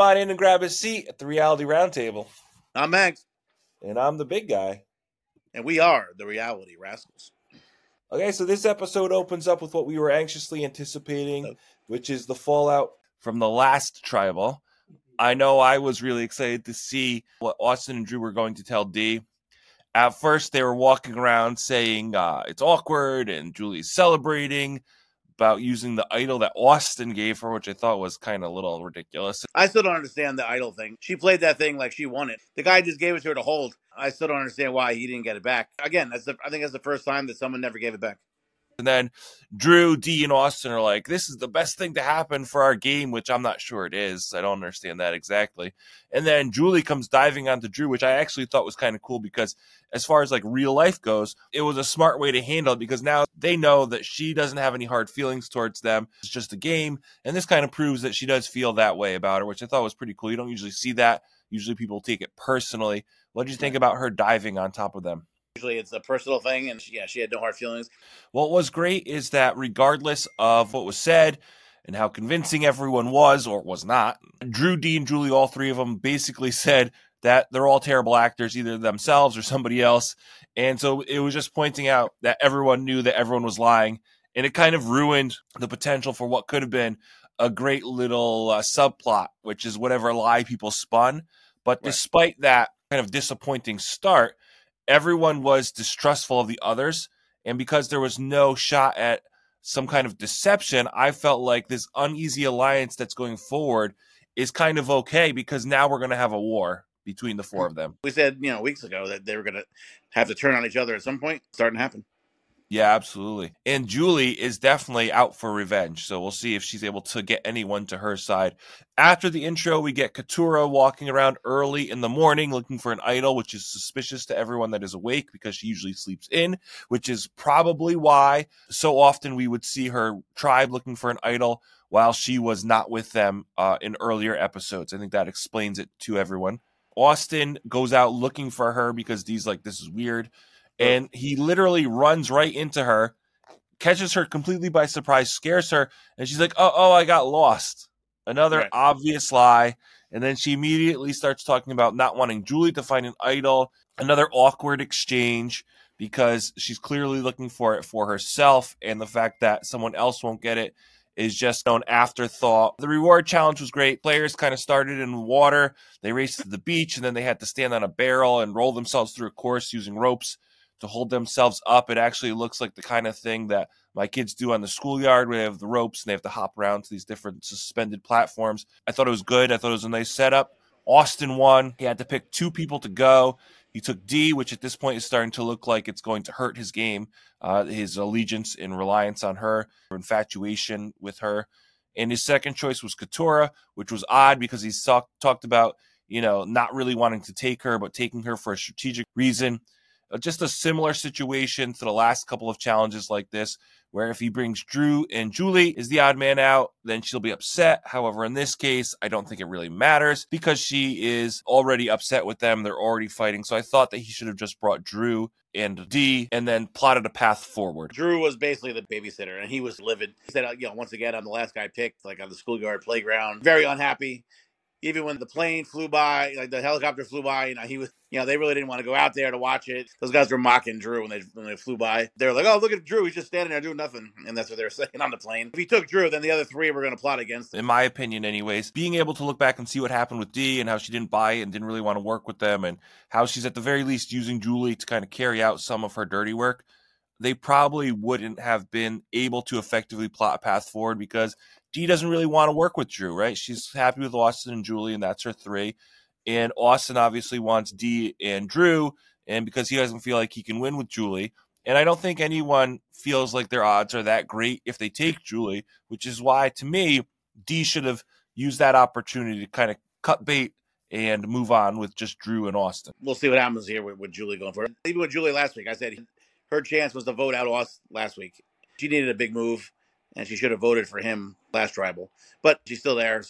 Come on in and grab a seat at the Reality Roundtable. I'm Max, And I'm the big guy. and we are the Reality Rascals. Okay, so this episode opens up with what we were anxiously anticipating, which is the fallout from the last tribal. I know I was really excited to see what Austin and Drew were going to tell D. At first, they were walking around saying uh, it's awkward and Julie's celebrating about using the idol that Austin gave her, which I thought was kind of a little ridiculous. I still don't understand the idol thing. She played that thing like she won it. The guy just gave it to her to hold. I still don't understand why he didn't get it back. Again, that's the, I think that's the first time that someone never gave it back. And then Drew, D, and Austin are like, this is the best thing to happen for our game, which I'm not sure it is. I don't understand that exactly. And then Julie comes diving onto Drew, which I actually thought was kind of cool because, as far as like real life goes, it was a smart way to handle it because now they know that she doesn't have any hard feelings towards them. It's just a game. And this kind of proves that she does feel that way about her, which I thought was pretty cool. You don't usually see that. Usually people take it personally. What did you think about her diving on top of them? Usually it's a personal thing, and she, yeah, she had no hard feelings. What was great is that regardless of what was said and how convincing everyone was or was not, Drew, D, and Julie, all three of them basically said that they're all terrible actors, either themselves or somebody else. And so it was just pointing out that everyone knew that everyone was lying. And it kind of ruined the potential for what could have been a great little uh, subplot, which is whatever lie people spun. But Right. despite that kind of disappointing start, everyone was distrustful of the others. And because there was no shot at some kind of deception, I felt like this uneasy alliance that's going forward is kind of okay because now we're going to have a war between the four hmm. of them. We said, you know, weeks ago that they were going to have to turn on each other at some point. It's starting to happen. Yeah, absolutely. And Julie is definitely out for revenge. So we'll see if she's able to get anyone to her side. After the intro, we get Katurah walking around early in the morning looking for an idol, which is suspicious to everyone that is awake because she usually sleeps in, which is probably why so often we would see her tribe looking for an idol while she was not with them uh, in earlier episodes. I think that explains it to everyone. Austin goes out looking for her because Dee's like, this is weird and he literally runs right into her, catches her completely by surprise, scares her, and she's like, "Oh, oh, I got lost." Another Right. obvious lie, and then she immediately starts talking about not wanting Julie to find an idol. Another awkward exchange because she's clearly looking for it for herself, and the fact that someone else won't get it is just an afterthought. The reward challenge was great. Players kind of started in water. They raced to the beach, and then they had to stand on a barrel and roll themselves through a course using ropes to hold themselves up. It actually looks like the kind of thing that my kids do on the schoolyard where they have the ropes and they have to hop around to these different suspended platforms. I thought it was good. I thought it was a nice setup. Austin won. He had to pick two people to go. He took D, which at this point is starting to look like it's going to hurt his game, uh, his allegiance and reliance on her, infatuation with her. And his second choice was Katurah, which was odd because talk- talked about, you know, not really wanting to take her, but taking her for a strategic reason just a similar situation to the last couple of challenges like this, where if he brings Drew and Julie is the odd man out, then she'll be upset. However, in this case, I don't think it really matters because she is already upset with them. They're already fighting. So I thought that he should have just brought Drew and D and then plotted a path forward. Drew was basically the babysitter, and he was livid. He said, uh, you know, once again, I'm the last guy picked, like on the schoolyard playground. Very unhappy. Even when the plane flew by, like the helicopter flew by, you know, he was, you know, they really didn't want to go out there to watch it. Those guys were mocking Drew when they when they flew by. They were like, "Oh, look at Drew! He's just standing there doing nothing," and that's what they were saying on the plane. If he took Drew, then the other three were going to plot against him. in my opinion, anyways, being able to look back and see what happened with D and how she didn't buy it and didn't really want to work with them, and how she's at the very least using Julie to kind of carry out some of her dirty work, they probably wouldn't have been able to effectively plot a path forward because D doesn't really want to work with Drew, right? She's happy with Austin and Julie, and that's her three. And Austin obviously wants D and Drew, and because he doesn't feel like he can win with Julie. And I don't think anyone feels like their odds are that great if they take Julie, which is why, to me, D should have used that opportunity to kind of cut bait and move on with just Drew and Austin. We'll see what happens here with, with Julie going for it. Even with Julie last week, I said her chance was to vote out Austin last week. She needed a big move, and she should have voted for him last tribal, but she's still there.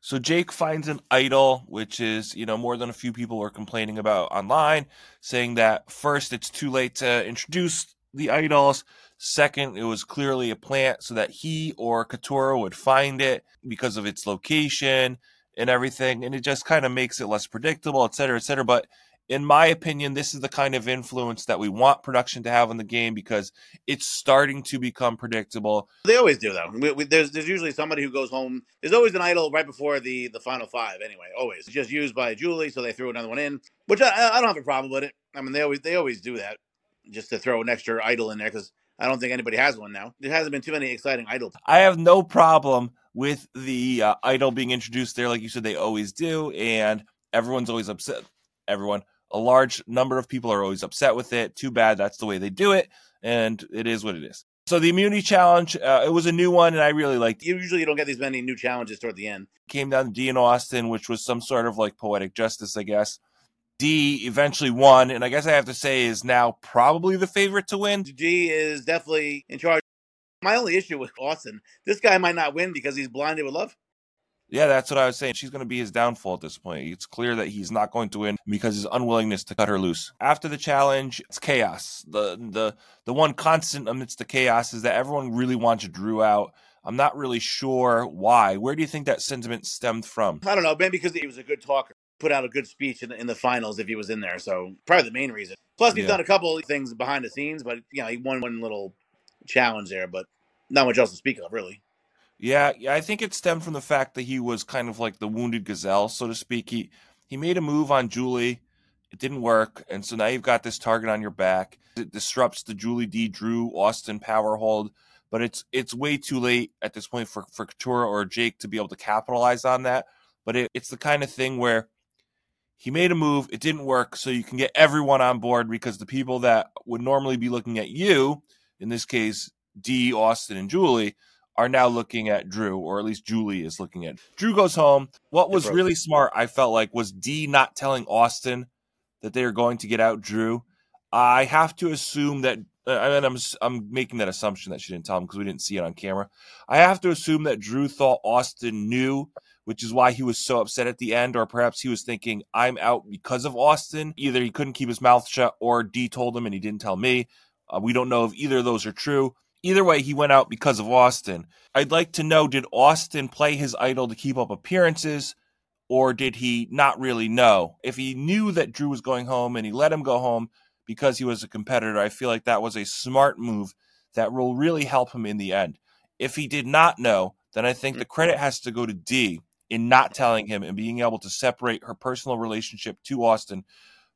So Jake finds an idol, which is, you know, more than a few people were complaining about online, saying that first, it's too late to introduce the idols. Second, it was clearly a plant so that he or Katurah would find it because of its location and everything, and it just kind of makes it less predictable, et cetera, et cetera. But in my opinion, this is the kind of influence that we want production to have on the game because it's starting to become predictable. They always do, though. We, we, there's there's usually somebody who goes home. There's always an idol right before the the final five. Anyway, always it's just used by Julie, so they threw another one in, which I, I don't have a problem with it. I mean, they always they always do that just to throw an extra idol in there because I don't think anybody has one now. There hasn't been too many exciting idols. I have no problem with the uh, idol being introduced there, like you said, they always do, and everyone's always upset. Everyone, a large number of people are always upset with it. Too bad that's the way they do it, and it is what it is. So the immunity challenge, uh, it was a new one, and I really liked. it. Usually, you don't get these many new challenges toward the end. Came down to D and Austin, which was some sort of like poetic justice, I guess. D eventually won, and I guess I have to say is now probably the favorite to win. G is definitely in charge. My only issue with Austin, this guy might not win because he's blinded with love. Yeah, that's what I was saying. She's going to be his downfall at this point. It's clear that he's not going to win because his unwillingness to cut her loose. After the challenge, it's chaos. The the the one constant amidst the chaos is that everyone really wants Drew out. I'm not really sure why. Where do you think that sentiment stemmed from? I don't know, maybe because he was a good talker, put out a good speech in the, in the finals if he was in there. So probably the main reason. Plus, he's Yeah. done a couple of things behind the scenes, but you know, he won one little challenge there, but not much else to speak of, really. Yeah, yeah, I think it stemmed from the fact that he was kind of like the wounded gazelle, so to speak. He he made a move on Julie. It didn't work, and so now you've got this target on your back. It disrupts the Julie D. Drew Austin power hold, but it's it's way too late at this point for for Katurah or Jake to be able to capitalize on that. But it, it's the kind of thing where he made a move, it didn't work, so you can get everyone on board because the people that would normally be looking at you, in this case, D, Austin, and Julie, are now looking at Drew, or at least Julie is looking at. Drew goes home. What was really smart, I felt like, was D not telling Austin that they are going to get out Drew. I have to assume that, uh, and I'm I'm making that assumption that she didn't tell him because we didn't see it on camera. I have to assume that Drew thought Austin knew, which is why he was so upset at the end, or perhaps he was thinking, "I'm out because of Austin." Either he couldn't keep his mouth shut, or D told him and he didn't tell me. Uh, we don't know if either of those are true. Either way, he went out because of Austin. I'd like to know did Austin play his idol to keep up appearances, or did he not really know? If he knew that Drew was going home and he let him go home because he was a competitor, I feel like that was a smart move that will really help him in the end. If he did not know, then I think the mm-hmm. credit has to go to D in not telling him and being able to separate her personal relationship to Austin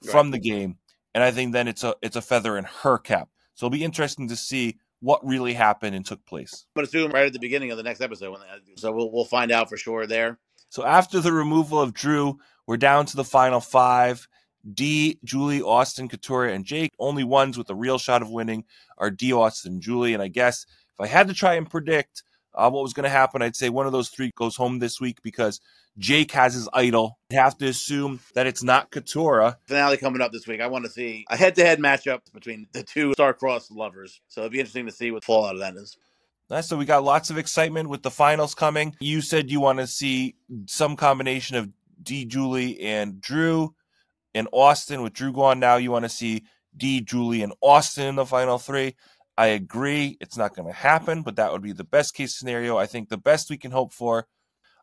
from the game. And I think then it's a it's a feather in her cap. So it'll be interesting to see what really happened and took place. I'm going to assume right at the beginning of the next episode. When they, so we'll, we'll find out for sure there. So after the removal of Drew, we're down to the final five. D, Julie, Austin, Katurah, and Jake. Only ones with a real shot of winning are D, Austin, and Julie. And I guess if I had to try and predict uh, what was going to happen, I'd say one of those three goes home this week because Jake has his idol. I'd have to assume that it's not Katurah. Finale coming up this week. I want to see a head-to-head matchup between the two star-crossed lovers. So it'd be interesting to see what fallout of that is. Nice. So we got lots of excitement with the finals coming. You said you want to see some combination of D, Julie, and Drew and Austin. With Drew gone now, you want to see D, Julie, and Austin in the final three. I agree. It's not going to happen, but that would be the best case scenario. I think the best we can hope for.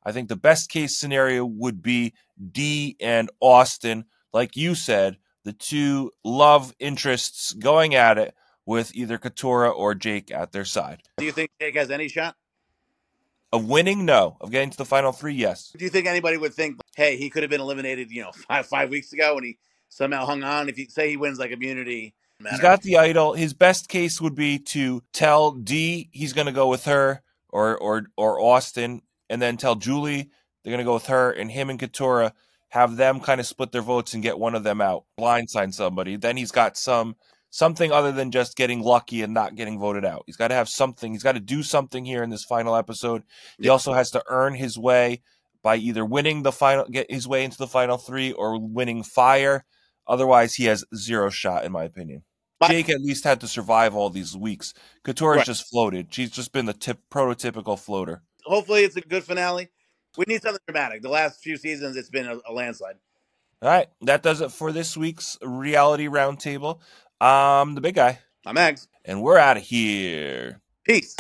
I think the best case scenario would be D and Austin, like you said, the two love interests going at it with either Katurah or Jake at their side. Do you think Jake has any shot? Of winning, no. Of getting to the final three, yes. Do you think anybody would think, hey, he could have been eliminated, you know, five five weeks ago, and he somehow hung on? If you say he wins like immunity, He's got the idol. His best case would be to tell D he's going to go with her or or or Austin, and then tell Julie they're going to go with her, and him and Katurah have them kind of split their votes and get one of them out, blindside somebody. Then he's got some something other than just getting lucky and not getting voted out. He's got to have something. He's got to do something here in this final episode. He Yeah. also has to earn his way by either winning the final, get his way into the final three, or winning fire. Otherwise, he has zero shot, in my opinion. My- Jake at least had to survive all these weeks. Katurah's Right. just floated. She's just been the tip, prototypical floater. Hopefully, it's a good finale. We need something dramatic. The last few seasons, it's been a, a landslide. All right, that does it for this week's reality roundtable. Um, the big guy, I'm Max. and we're out of here. Peace.